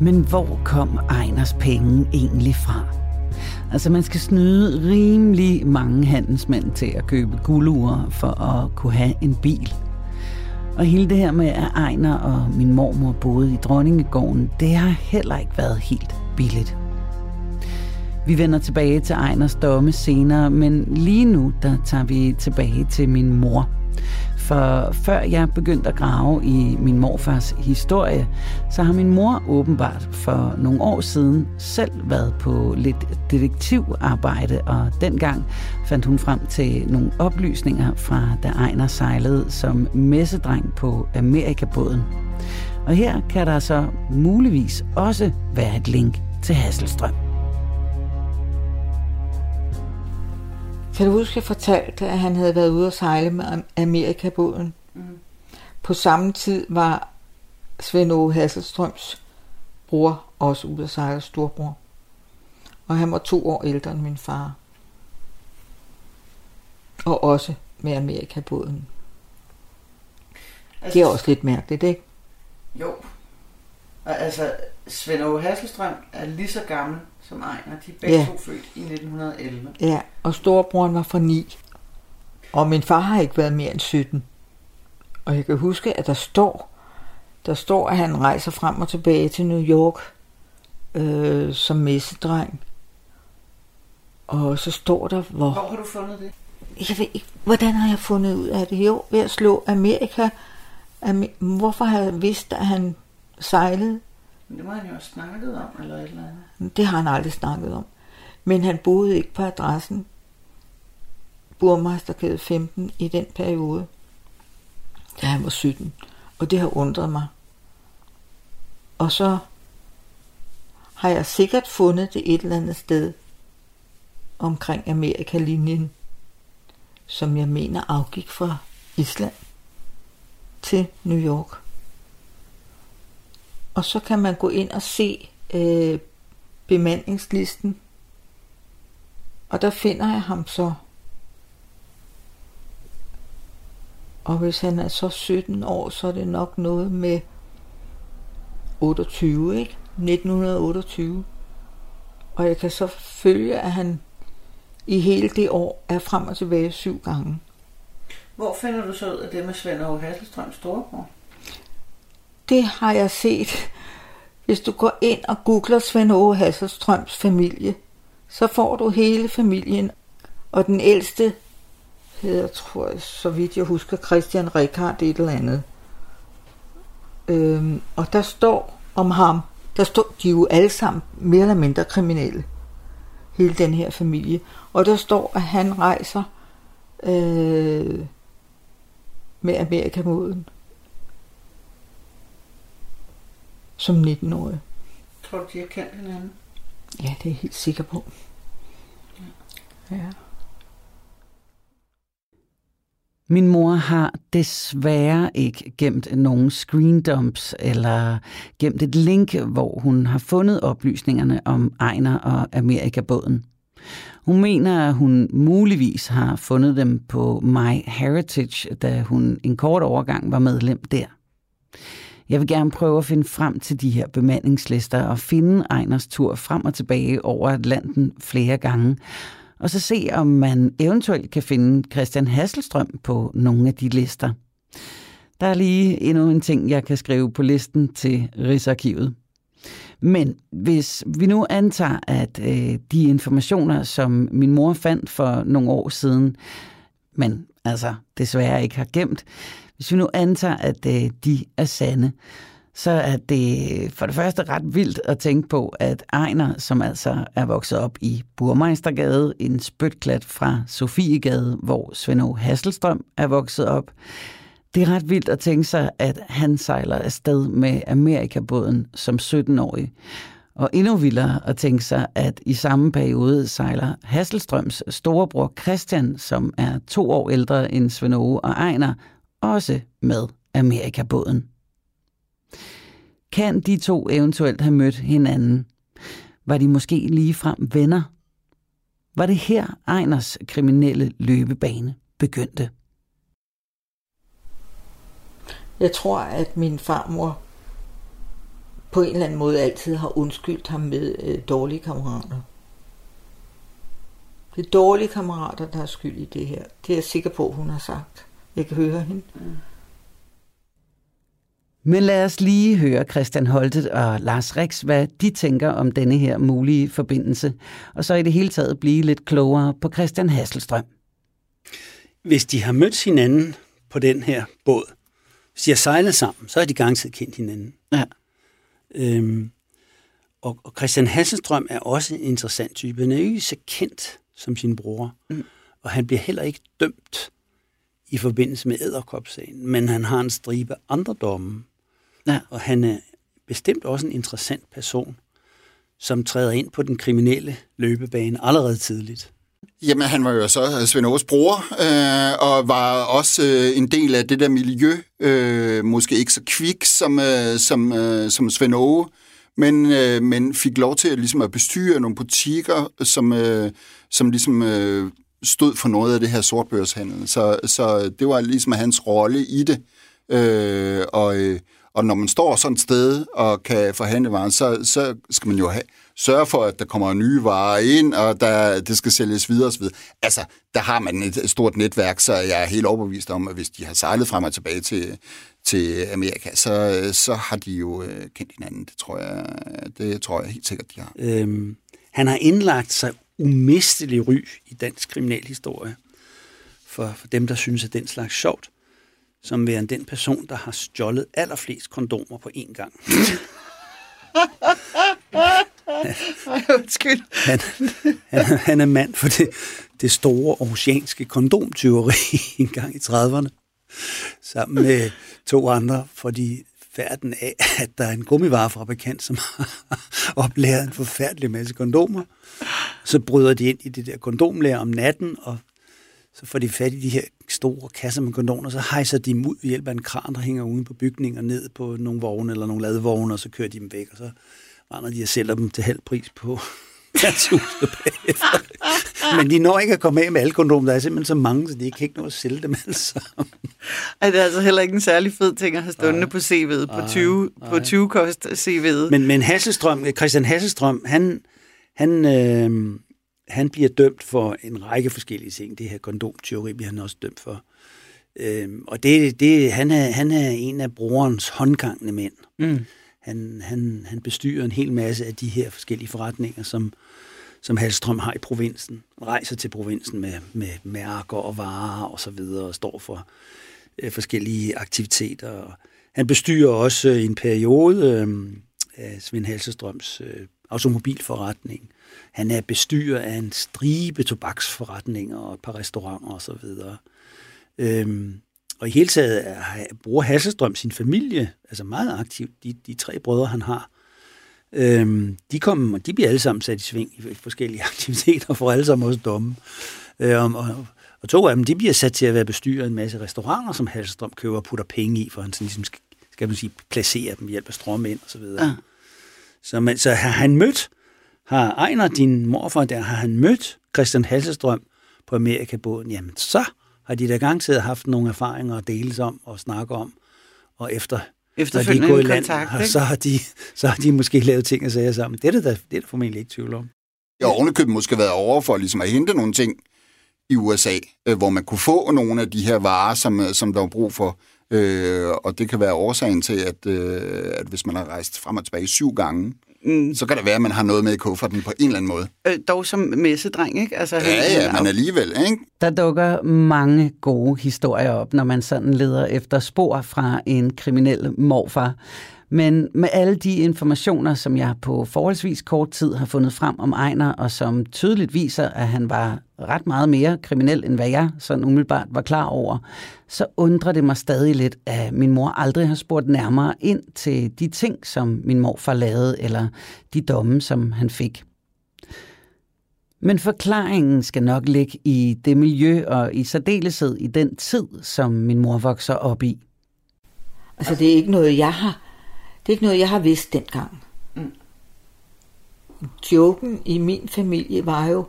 Men hvor kom Ejners penge egentlig fra? Altså man skal snyde rimelig mange handelsmænd til at købe guldure for at kunne have en bil. Og hele det her med, at Ejner og min mormor boede i Dronningegården, det har heller ikke været helt billigt. Vi vender tilbage til Ejners domme senere, men lige nu der tager vi tilbage til min mor. For før jeg begyndte at grave i min morfars historie, så har min mor åbenbart for nogle år siden selv været på lidt detektivarbejde, og dengang fandt hun frem til nogle oplysninger fra da Ejner sejlede som messedreng på Amerikabåden. Og her kan der så muligvis også være et link til Hasselstrøm. Kan du huske, jeg fortalte, at han havde været ude at sejle med Am- Amerikabåden? Mm. På samme tid var Svend Åge Hasselstrøms bror også ude at sejle storbror. Og han var to år ældre end min far. Og også med Amerikabåden. Altså, Det er også lidt mærkeligt, ikke? Jo. Og altså, Svend Åge Hasselstrøm er lige så gammel som Ejner. De er begge Ja. to født i 1911. Ja, og storebroren var fra 9. Og min far har ikke været mere end 17. Og jeg kan huske, at der står, der står, at han rejser frem og tilbage til New York øh, som messedreng. Og så står der, hvor... Hvor har du fundet det? Jeg ved ikke, hvordan har jeg fundet ud af det? Jo, ved at slå Amerika. Amer- Hvorfor har jeg vidst, at han sejlede men det må han jo have snakket om, eller et eller andet. Det har han aldrig snakket om. Men han boede ikke på adressen Burmeistergade 15 i den periode, da han var 17. Og det har undret mig. Og så har jeg sikkert fundet det et eller andet sted omkring Amerikalinjen, som jeg mener afgik fra Island til New York. Og så kan man gå ind og se øh, bemandingslisten. Og der finder jeg ham så. Og hvis han er så 17 år, så er det nok noget med 28, ikke? 1928. Og jeg kan så følge, at han i hele det år er frem og tilbage syv gange. Hvor finder du så ud af det med Svend Aage Hasselstrøms storebror? Det har jeg set. Hvis du går ind og googler Svend Åge Hasselstrøms familie, så får du hele familien. Og den ældste hedder, tror jeg, så vidt jeg husker, Christian Rikard et eller andet. Øhm, og der står om ham, der står, de er jo alle sammen mere eller mindre kriminelle, hele den her familie. Og der står, at han rejser øh, med Amerikamoden som 19-årig. Tror du, de har kendt hinanden? Ja, det er jeg helt sikker på. Ja. Min mor har desværre ikke gemt nogen screendumps eller gemt et link, hvor hun har fundet oplysningerne om Ejner og Amerikabåden. Hun mener, at hun muligvis har fundet dem på My Heritage, da hun en kort overgang var medlem der. Jeg vil gerne prøve at finde frem til de her bemandingslister og finde Ejners tur frem og tilbage over Atlanten flere gange, og så se, om man eventuelt kan finde Christian Hasselstrøm på nogle af de lister. Der er lige endnu en ting, jeg kan skrive på listen til Rigsarkivet. Men hvis vi nu antager, at øh, de informationer, som min mor fandt for nogle år siden, men altså desværre ikke har gemt, hvis vi nu antager, at øh, de er sande, så er det øh, for det første ret vildt at tænke på, at Ejner, som altså er vokset op i Burmeistergade, en spytklat fra Sofiegade, hvor Svend Hasselstrøm er vokset op, det er ret vildt at tænke sig, at han sejler afsted med Amerikabåden som 17-årig. Og endnu vildere at tænke sig, at i samme periode sejler Hasselstrøms storebror Christian, som er to år ældre end Svend og Ejner, også med Amerikabåden. Kan de to eventuelt have mødt hinanden? Var de måske lige frem venner? Var det her Ejners kriminelle løbebane begyndte? Jeg tror, at min farmor på en eller anden måde altid har undskyldt ham med øh, dårlige kammerater. Det er dårlige kammerater, der er skyld i det her. Det er jeg sikker på, hun har sagt. Jeg kan høre hende. Men lad os lige høre Christian Holtet og Lars Rix, hvad de tænker om denne her mulige forbindelse, og så i det hele taget blive lidt klogere på Christian Hasselstrøm. Hvis de har mødt hinanden på den her båd, hvis de har sejlet sammen, så har de garanteret kendt hinanden. Ja. Øhm, og, og Christian Hasselstrøm er også en interessant type. Han er ikke så kendt som sin bror, mm. og han bliver heller ikke dømt i forbindelse med æderkopsagen, men han har en stribe andre domme, Ja. Og han er bestemt også en interessant person, som træder ind på den kriminelle løbebane allerede tidligt. Jamen, han var jo så Svend Aarhus bror, øh, og var også øh, en del af det der miljø. Øh, måske ikke så kvik som, øh, som, øh, som Svend Aage, men, øh, men fik lov til at, ligesom at bestyre nogle butikker, som, øh, som ligesom øh, stod for noget af det her sortbørshandel. Så, så det var ligesom hans rolle i det. Øh, og, øh, og når man står sådan et sted og kan forhandle varen, så, så skal man jo have, sørge for, at der kommer nye varer ind, og der, det skal sælges videre osv. Altså, der har man et stort netværk, så jeg er helt overbevist om, at hvis de har sejlet frem og tilbage til, til Amerika, så, så har de jo øh, kendt hinanden. Det tror jeg, det tror jeg helt sikkert, de har. Øhm, han har indlagt sig umistelig ry i dansk kriminalhistorie for, for dem, der synes, at den slags sjovt som værende den person, der har stjålet allerflest kondomer på én gang. Undskyld. Han, han, han er mand for det, det store oceanske kondomtyveri en gang i 30'erne, sammen med to andre, fordi færden af, at der er en gummivarefabrikant, som har oplæret en forfærdelig masse kondomer. Så bryder de ind i det der kondomlager om natten, og så får de fat i de her store kasser med kondomer, og så hejser de dem ud ved hjælp af en kran, der hænger uden på bygningen og ned på nogle vogne eller nogle ladevogne, og så kører de dem væk, og så render de og sælger dem til halv pris på værtshuset bagefter. Men de når ikke at komme af med alle kondomer. Der er simpelthen så mange, så de kan ikke nå at sælge dem alle sammen. Ej, det er altså heller ikke en særlig fed ting at have stående på CV'et, på 20, på 20 kost CV'et. Men, men Hasselstrøm, Christian Hasselstrøm, han, han, øh, han bliver dømt for en række forskellige ting. Det her kondomtyveri bliver han også dømt for. Øh, og det, det, han, er, han er en af brorens håndgangende mænd. Mm. Han, han, han bestyrer en hel masse af de her forskellige forretninger, som, som Halstrøm har i provinsen. Rejser til provinsen med, med mærker og varer og så videre, og står for øh, forskellige aktiviteter. Han bestyrer også øh, i en periode øh, Svend Halsestrøms øh, automobilforretning. Han er bestyrer af en stribe tobaksforretninger og et par restauranter og så videre. Øhm, og i hele taget er, bruger Hasselstrøm sin familie altså meget aktivt. De, de tre brødre, han har, øhm, de, kommer, de bliver alle sammen sat i sving i forskellige aktiviteter, og får alle sammen også domme. Øhm, og, og to af dem, de bliver sat til at være bestyrer en masse restauranter, som Hasselstrøm køber og putter penge i, for han sådan ligesom skal, skal man sige, placere dem ved hjælp af strømmænd og så videre. Ja. Så, man, så har han mødt, har Ejner, din morfar der, har han mødt Christian Hasselstrøm på Amerikabåden, jamen så har de da garanteret haft nogle erfaringer at deles om og snakke om, og efter når de Efterfølgende er gået i land, kontakt, og så har, de, så har de måske lavet ting og sager sammen. Det er det da, det er der formentlig ikke tvivl om. Jeg har ovenikøbet måske været over for ligesom at hente nogle ting i USA, øh, hvor man kunne få nogle af de her varer, som, øh, som der var brug for. Øh, og det kan være årsagen til, at, øh, at hvis man har rejst frem og tilbage syv gange, Mm. så kan det være, at man har noget med i kufferten på en eller anden måde. Øh, dog som messedreng, ikke? Altså, Ja, ja, han- men alligevel, ikke? Der dukker mange gode historier op, når man sådan leder efter spor fra en kriminel morfar. Men med alle de informationer, som jeg på forholdsvis kort tid har fundet frem om Ejner, og som tydeligt viser, at han var ret meget mere kriminel, end hvad jeg sådan umiddelbart var klar over, så undrer det mig stadig lidt, at min mor aldrig har spurgt nærmere ind til de ting, som min morfar lavede, eller de domme, som han fik. Men forklaringen skal nok ligge i det miljø og i særdeleshed i den tid, som min mor vokser op i. Altså, det er ikke noget, jeg har, det er ikke noget, jeg har vidst dengang. Mm. Joken i min familie var jo,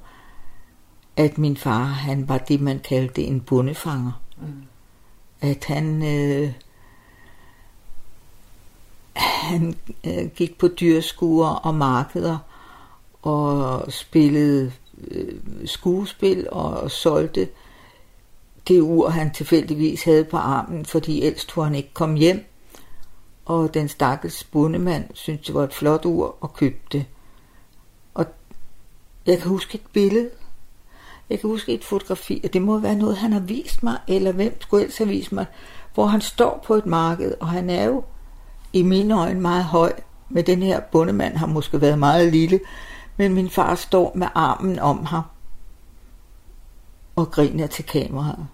at min far, han var det, man kaldte en bundefanger. Mm. At han, øh, han øh, gik på dyrskuer og markeder og spillede øh, skuespil og solgte det ur, han tilfældigvis havde på armen, fordi ellers tog han ikke komme hjem. Og den stakkels bondemand syntes, det var et flot ur og købte det. Og jeg kan huske et billede. Jeg kan huske et fotografi, og det må være noget, han har vist mig, eller hvem skulle ellers have vist mig, hvor han står på et marked, og han er jo i mine øjne meget høj, men den her bondemand har måske været meget lille, men min far står med armen om ham og griner til kameraet.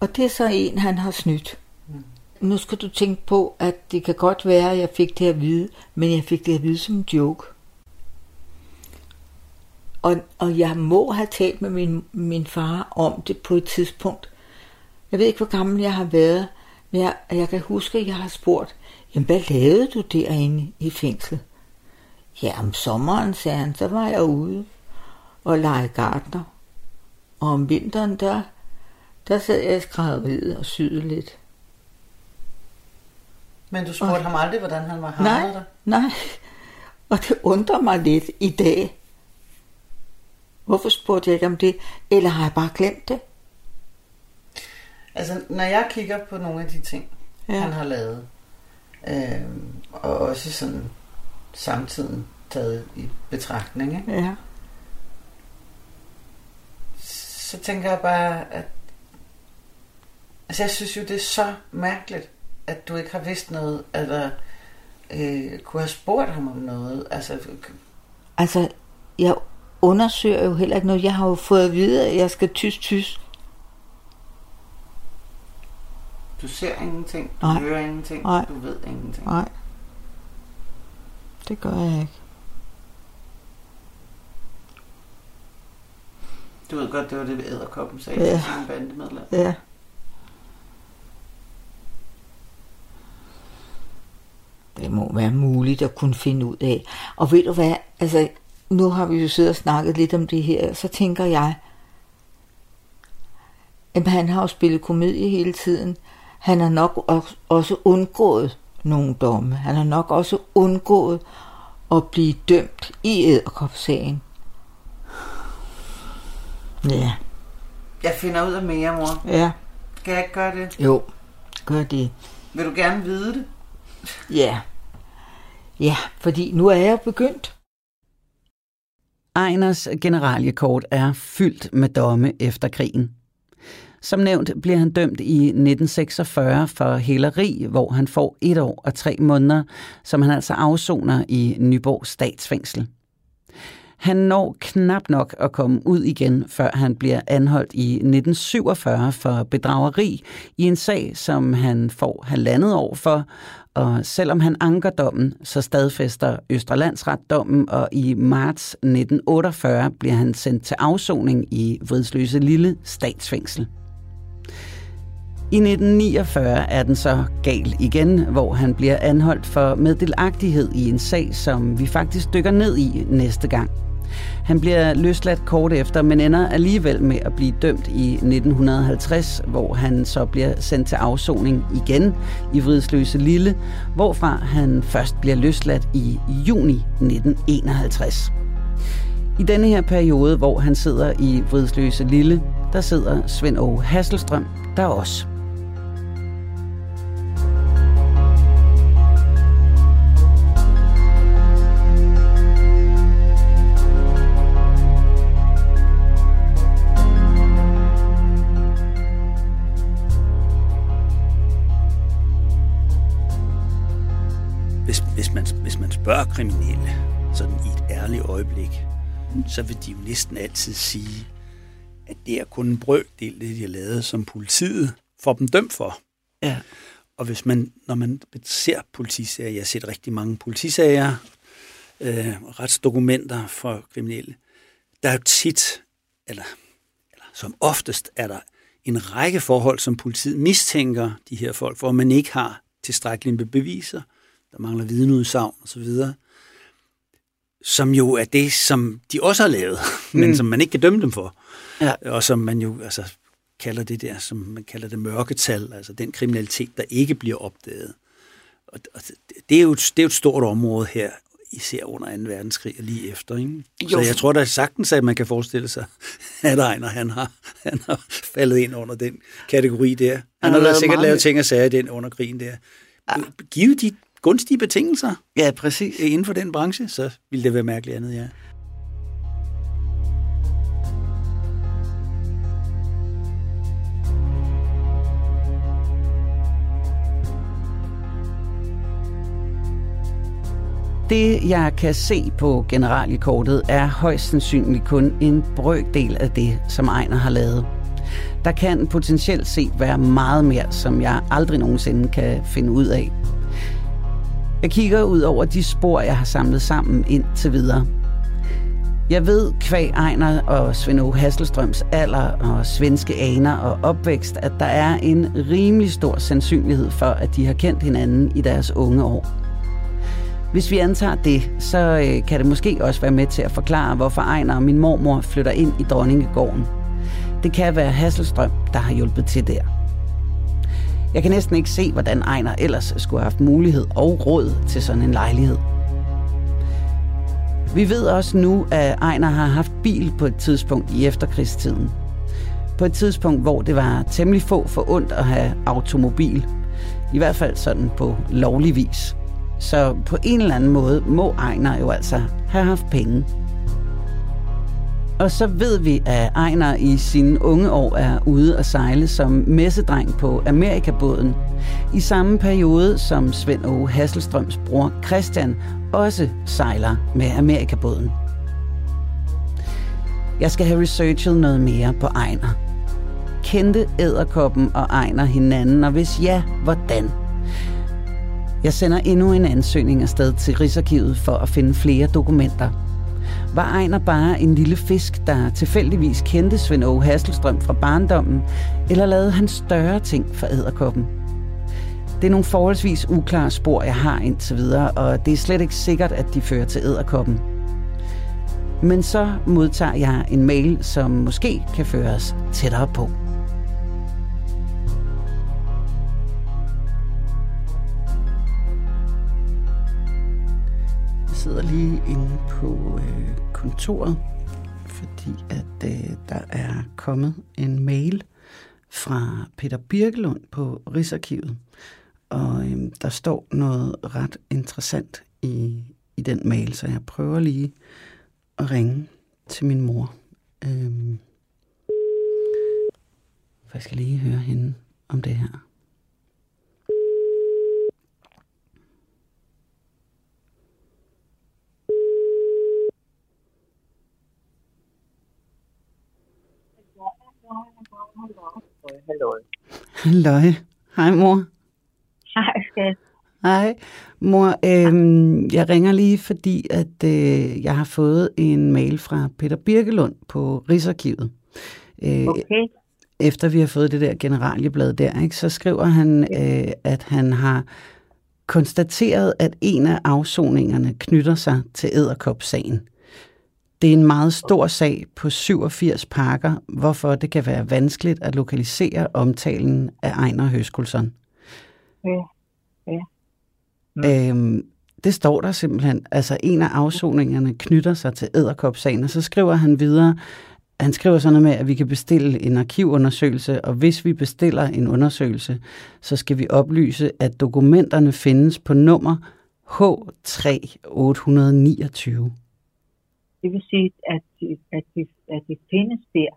Og det er så en, han har snydt. Nu skal du tænke på, at det kan godt være, at jeg fik det at vide, men jeg fik det at vide som en joke. Og, og jeg må have talt med min, min far om det på et tidspunkt. Jeg ved ikke, hvor gammel jeg har været, men jeg, jeg kan huske, at jeg har spurgt, jamen hvad lavede du derinde i fængslet? Ja, om sommeren, sagde han, så var jeg ude og lege gardner. Og om vinteren, der, der sad jeg i skrædderiet og syede lidt. Men du spurgte ham aldrig, hvordan han var Nej, hamret der? nej. Og det undrer mig lidt i dag. Hvorfor spurgte jeg ikke om det? Eller har jeg bare glemt det? Altså, når jeg kigger på nogle af de ting, ja. han har lavet, øh, og også sådan samtiden taget i betragtning, ikke? Ja. så tænker jeg bare, at altså jeg synes jo, det er så mærkeligt, at du ikke har vidst noget, eller øh, kunne have spurgt ham om noget. Altså, Altså, jeg undersøger jo heller ikke noget. Jeg har jo fået at vide, at jeg skal tys tys. du ser ingenting, du Nej. hører ingenting, Nej. du ved ingenting. Nej. Det gør jeg ikke. Du ved godt, det var det, æderkoppen sagde Ja. til sine bandemedlemmer. Ja. Det må være muligt at kunne finde ud af. Og ved du hvad, altså, nu har vi jo siddet og snakket lidt om det her, så tænker jeg, at han har jo spillet komedie hele tiden. Han har nok også- undgået nogle domme. Han har nok også undgået at blive dømt i æderkopsagen. Ja, Jeg finder ud af mere, mor. ja, Skal jeg ikke gøre det? jo, gør det. Vil du gerne vide det? Ja. Ja, fordi nu er jeg begyndt. Ejners generaliekort er fyldt med domme efter krigen. Som nævnt bliver han dømt i 1946 for hæleri, hvor han får et år og tre måneder, som han altså afsoner i Nyborg statsfængsel. Han når knap nok at komme ud igen, før han bliver anholdt i 1947 for bedrageri i en sag, som han får halvandet år for, og selvom han anker dommen, så stadfæster Østerlandsret dommen, og i marts 1948 bliver han sendt til afsoning i Vridsløse Lille statsfængsel. I 1949 er den så gal igen, hvor han bliver anholdt for meddelagtighed i en sag, som vi faktisk dykker ned i næste gang. Han bliver løsladt kort efter, men ender alligevel med at blive dømt i 1950, hvor han så bliver sendt til afsoning igen i Vridsløse Lille, hvorfra han først bliver løsladt i juni 1951. I denne her periode, hvor han sidder i Vridsløse Lille, der sidder Svend Åge Hasselstrøm der også. Spørger kriminelle sådan i et ærligt øjeblik, så vil de jo næsten altid sige, at det er kun en brøkdel, det de har lavet, som politiet får dem dømt for. Ja. Og hvis man, når man ser politisager, jeg har set rigtig mange politisager, øh, retsdokumenter for kriminelle, der er jo tit, eller, eller som oftest, er der en række forhold, som politiet mistænker de her folk, hvor man ikke har tilstrækkelige beviser, der mangler vidneudsagn osv., som jo er det, som de også har lavet, men Mm. som man ikke kan dømme dem for. Ja. Og som man jo altså, kalder det der, som man kalder det mørketal, altså den kriminalitet, der ikke bliver opdaget. Og, og det, er jo et, det er jo et stort område her, især under 2. verdenskrig og lige efter. Ikke? Så jeg tror da sagtens, at man kan forestille sig, at Ejner, han har, han har faldet ind under den kategori der. Han, har har lavet sikkert lavet ting og sager i den under krigen der. Givet de gunstige betingelser Ja, præcis. inden for den branche, så ville det være mærkeligt andet, ja. Det, jeg kan se på generaliekortet, er højst sandsynligt kun en brøkdel af det, som Ejner har lavet. Der kan potentielt set være meget mere, som jeg aldrig nogensinde kan finde ud af. Jeg kigger ud over de spor, jeg har samlet sammen indtil videre. Jeg ved kvæg Ejner og Svend Åge Hasselstrøms alder og svenske aner og opvækst, at der er en rimelig stor sandsynlighed for, at de har kendt hinanden i deres unge år. Hvis vi antager det, så øh, kan det måske også være med til at forklare, hvorfor Ejner og min mormor flytter ind i Dronningegården. Det kan være Hasselstrøm, der har hjulpet til der. Jeg kan næsten ikke se, hvordan Ejner ellers skulle have haft mulighed og råd til sådan en lejlighed. Vi ved også nu, at Ejner har haft bil på et tidspunkt i efterkrigstiden. På et tidspunkt, hvor det var temmelig få for ondt at have automobil. I hvert fald sådan på lovlig vis. Så på en eller anden måde må Ejner jo altså have haft penge. Og så ved vi, at Ejner i sine unge år er ude at sejle som messedreng på Amerikabåden. I samme periode som Svend O. Hasselstrøms bror Christian også sejler med Amerikabåden. Jeg skal have researchet noget mere på Ejner. Kendte æderkoppen og Ejner hinanden, og hvis ja, hvordan? Jeg sender endnu en ansøgning afsted til Rigsarkivet for at finde flere dokumenter. Var Ejner bare en lille fisk, der tilfældigvis kendte Svend Åge Hasselstrøm fra barndommen, eller lavede han større ting for æderkoppen? Det er nogle forholdsvis uklare spor, jeg har indtil videre, og det er slet ikke sikkert, at de fører til æderkoppen. Men så modtager jeg en mail, som måske kan føres tættere på. Sidder lige inde på øh, kontoret, fordi at øh, der er kommet en mail fra Peter Birkelund på Rigsarkivet. Og øh, der står noget ret interessant i, i den mail, så jeg prøver lige at ringe til min mor. Øh, for jeg skal lige høre hende om det her. Hallo. Halløj. Hej mor. Hej, skat. Hej, mor. Øhm, jeg ringer lige, fordi at øh, jeg har fået en mail fra Peter Birkelund på Rigsarkivet. Øh, Okay. Efter vi har fået det der generalieblad der, ikke, så skriver han, øh, at han har konstateret, at en af afsoningerne knytter sig til æderkopsagen. Det er en meget stor sag på 87 pakker, hvorfor det kan være vanskeligt at lokalisere omtalen af Ejner Høskulsson. Ja. Ja. Øhm, det står der simpelthen. Altså en af afsoningerne knytter sig til æderkopsagen, og så skriver han videre, han skriver sådan noget med, at vi kan bestille en arkivundersøgelse, og hvis vi bestiller en undersøgelse, så skal vi oplyse, at dokumenterne findes på nummer H3829. Det vil sige, at at de, at de findes der.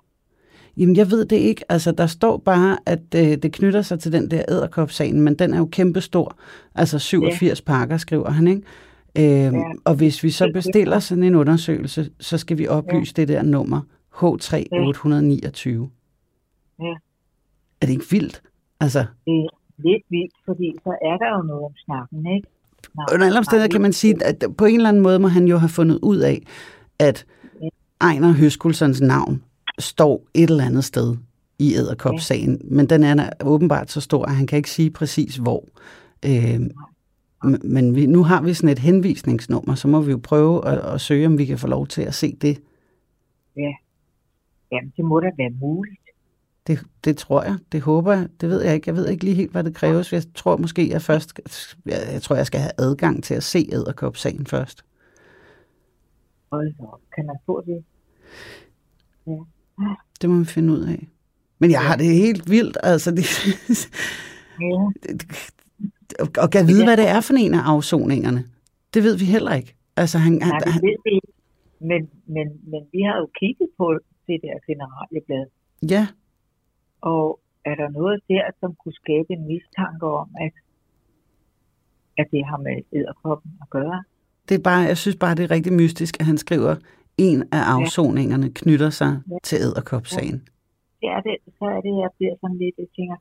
Jamen, jeg ved det ikke. Altså, der står bare, at øh, det knytter sig til den der æderkopsagen, men den er jo kæmpestor. Altså 87 ja. pakker, skriver han, ikke? Øhm, ja. Og hvis vi så Det- det- bestiller sådan en undersøgelse, så skal vi oplyse ja. det der nummer H3829. Ja. Er det ikke vildt? Altså, Det er lidt vildt, fordi så er der jo noget om snakken, ikke? Nå, under alle omstændigheder kan man sige, at på en eller anden måde må han jo have fundet ud af, at Ejner Høskulsons navn står et eller andet sted i æderkopsagen, men den er åbenbart så stor, at han kan ikke sige præcis hvor. Øh, men- vi, nu har vi sådan et henvisningsnummer, så må vi jo prøve at, at søge, om vi kan få lov til at se det. Jamen, det må da være muligt. Det, det tror jeg, det håber jeg, det ved jeg ikke. Jeg ved ikke lige helt, hvad det kræves. Jeg tror måske, jeg først, jeg, jeg tror, jeg skal have adgang til at se æderkopsagen først. Hold da op. Kan man få det? Det må vi finde ud af. Men jeg har det helt vildt, altså. Det, Ja. og, kan vide, hvad det er for en af afsoningerne. Det ved vi heller ikke. Altså, han, Nej, det han, ved vi ikke. Men, men, men vi har jo kigget på det der generalieblad, ja, og er der noget der, som kunne skabe en mistanke om, at, at det har med æderkoppen at gøre? Det er bare, jeg synes bare, det er rigtig mystisk, at han skriver, en af afsoningerne knytter sig Ja. til æderkopsagen. Det er det, så er det, jeg bliver sådan lidt, jeg tænker,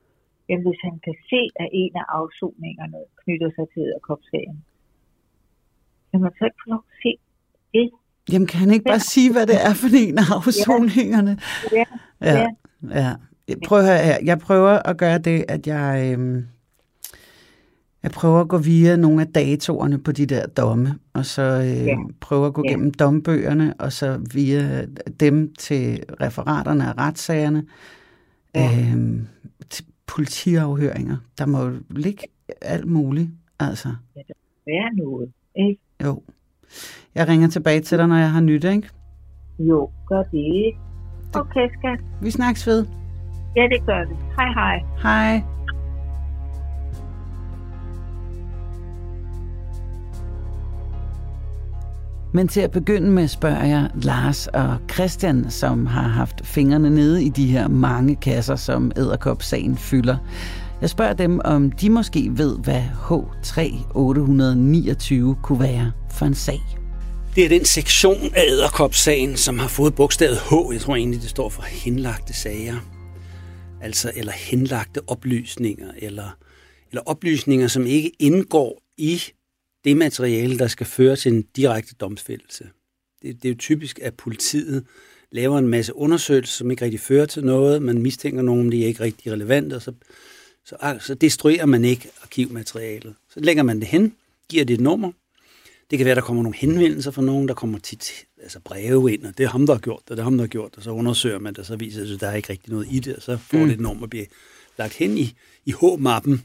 jamen hvis han kan se, at en af afsoningerne knytter sig til æderkopsagen, kan man så ikke få lov at se det? Jamen, kan han ikke bare sige, hvad det er for en af afsoningerne? Ja, Ja, ja. ja. Jeg prøver, at høre her. jeg prøver at gøre det, at jeg, øhm, jeg prøver at gå via nogle af datoerne på de der domme, og så øh, Ja. prøver at gå Ja. gennem dombøgerne, og så via dem til referaterne af retssagerne, Ja. øhm, til politiafhøringer. Der må jo ligge alt muligt, altså. være noget, ikke? Jo. Jeg ringer tilbage til dig, når jeg har nyt, ikke? Jo, gør det. Okay, skat. Vi snakkes ved. Ja, det gør det. Hej, hej. Hej. Men til at begynde med spørger jeg Lars og Christian, som har haft fingrene nede i de her mange kasser, som æderkopsagen fylder. Jeg spørger dem, om de måske ved, hvad H3829 kunne være for en sag. Det er den sektion af æderkopssagen, som har fået bogstavet H. Jeg tror egentlig, det står for henlagte sager. Altså, eller henlagte oplysninger, eller, eller oplysninger, som ikke indgår i det materiale, der skal føre til en direkte domsfældelse. Det, det er jo typisk, at politiet laver en masse undersøgelser, som ikke rigtig fører til noget. Man mistænker nogen, de er ikke rigtig relevante, og så, så, ah, så destruerer man ikke arkivmaterialet. Så lægger man det hen, giver det et nummer. Det kan være, der kommer nogle henvendelser fra nogen, der kommer tit altså breve ind, og det er ham, der har gjort det, det er ham, der har gjort det, så undersøger man det, og så viser det sig, at der er ikke rigtig noget i det, og så får mm. det et nummer at blive lagt hen i, i H-mappen,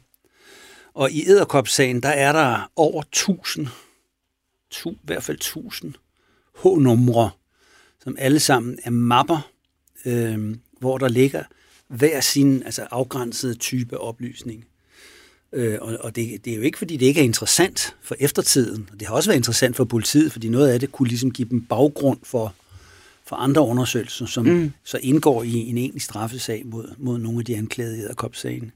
og i Æderkop-sagen, der er der over 1000, tu, i hvert fald 1000 H-numre, som alle sammen er mapper, øh, hvor der ligger hver sin altså afgrænsede type oplysning. Øh, og og det, det er jo ikke, fordi det ikke er interessant for eftertiden. Og det har også været interessant for politiet, fordi noget af det kunne ligesom give dem baggrund for, for andre undersøgelser, som mm. så indgår i en egentlig straffesag mod, mod nogle af de anklagede i Æderkop-sagen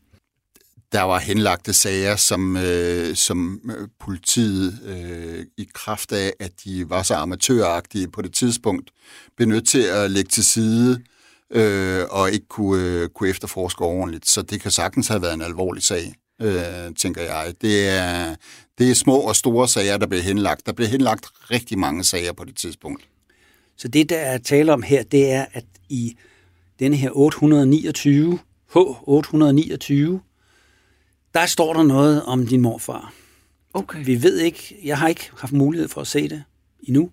der var henlagte sager, som, øh, som øh, politiet øh, i kraft af, at de var så amatøragtige på det tidspunkt, blev nødt til at lægge til side øh, og ikke kunne, øh, kunne efterforske ordentligt. Så det kan sagtens have været en alvorlig sag, øh, tænker jeg. Det er, det er små og store sager, der bliver henlagt. Der bliver henlagt rigtig mange sager på det tidspunkt. Så det, der er tale om her, det er, at i denne her 829, H829, der står der noget om din morfar. Okay. Vi ved ikke, jeg har ikke haft mulighed for at se det endnu,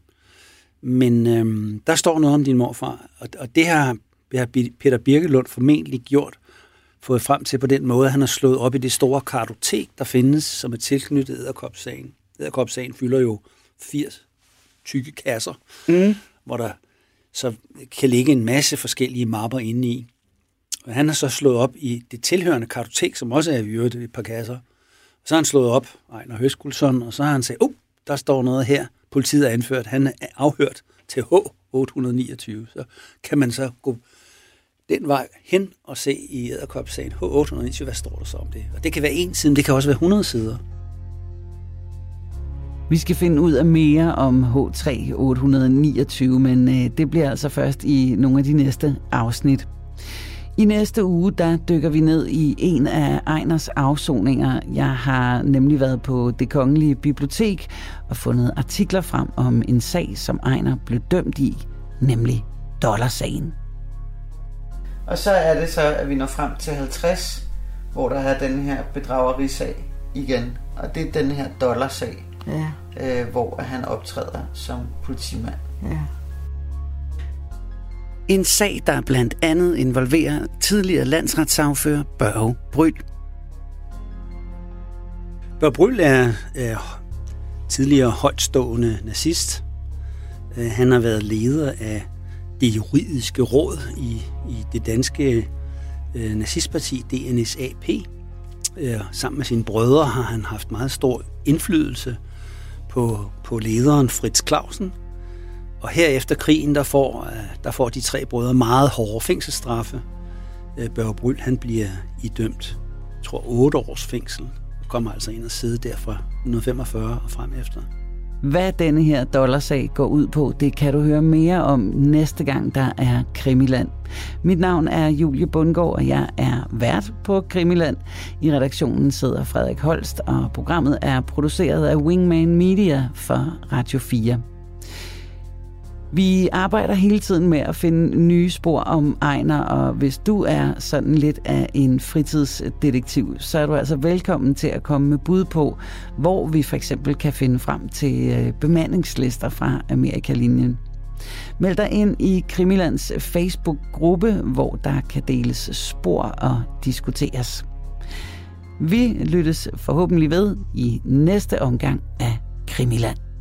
men øhm, der står noget om din morfar, og, og det har, har Peter Birkelund formentlig gjort, fået frem til på den måde, at han har slået op i det store kartotek, der findes, som er tilknyttet æderkopsagen. Æderkopsagen fylder jo 80 tykke kasser, mm. hvor der så kan ligge en masse forskellige mapper inde i. Han har så slået op i det tilhørende kartotek, som også er i øvrigt et par kasser. Og så har han slået op, Ejner Høskulsson, og så har han sagt, oh, der står noget her. Politiet er anført, han er afhørt til H829. Så kan man så gå den vej hen og se i æderkopsagen H829, hvad står der så om det? Og det kan være en side, det kan også være 100 sider. Vi skal finde ud af mere om H3829, men øh, det bliver altså først i nogle af de næste afsnit. I næste uge, der dykker vi ned i en af Ejners afsoninger. Jeg har nemlig været på det kongelige bibliotek og fundet artikler frem om en sag, som Ejner blev dømt i, nemlig dollarsagen. Og så er det så, at vi når frem til 50, hvor der er den her bedragerisag igen. Og det er den her dollarsag, ja. øh, hvor han optræder som politimand. Ja. En sag, der blandt andet involverer tidligere landsretssagfører Børge Bryl. Børge Bryl er, er tidligere højtstående nazist. Øh, han har været leder af det juridiske råd i, i det danske øh, nazistparti DNSAP. Øh, sammen med sine brødre har han haft meget stor indflydelse på, på lederen Fritz Clausen, og her efter krigen, der får, øh, der får de tre brødre meget hårde fængselsstraffe. Øh, Børge Bryl, han bliver idømt, jeg tror, 8 års fængsel. Og kommer altså ind og sidde der fra 1945 og frem efter. Hvad denne her dollarsag går ud på, det kan du høre mere om næste gang, der er Krimiland. Mit navn er Julie Bundgaard, og jeg er vært på Krimiland. I redaktionen sidder Frederik Holst, og programmet er produceret af Wingman Media for Radio 4. Vi arbejder hele tiden med at finde nye spor om Ejner, og hvis du er sådan lidt af en fritidsdetektiv, så er du altså velkommen til at komme med bud på, hvor vi for eksempel kan finde frem til øh, bemandingslister fra Amerikalinjen. Meld dig ind i Krimilands Facebook-gruppe, hvor der kan deles spor og diskuteres. Vi lyttes forhåbentlig ved i næste omgang af Krimiland.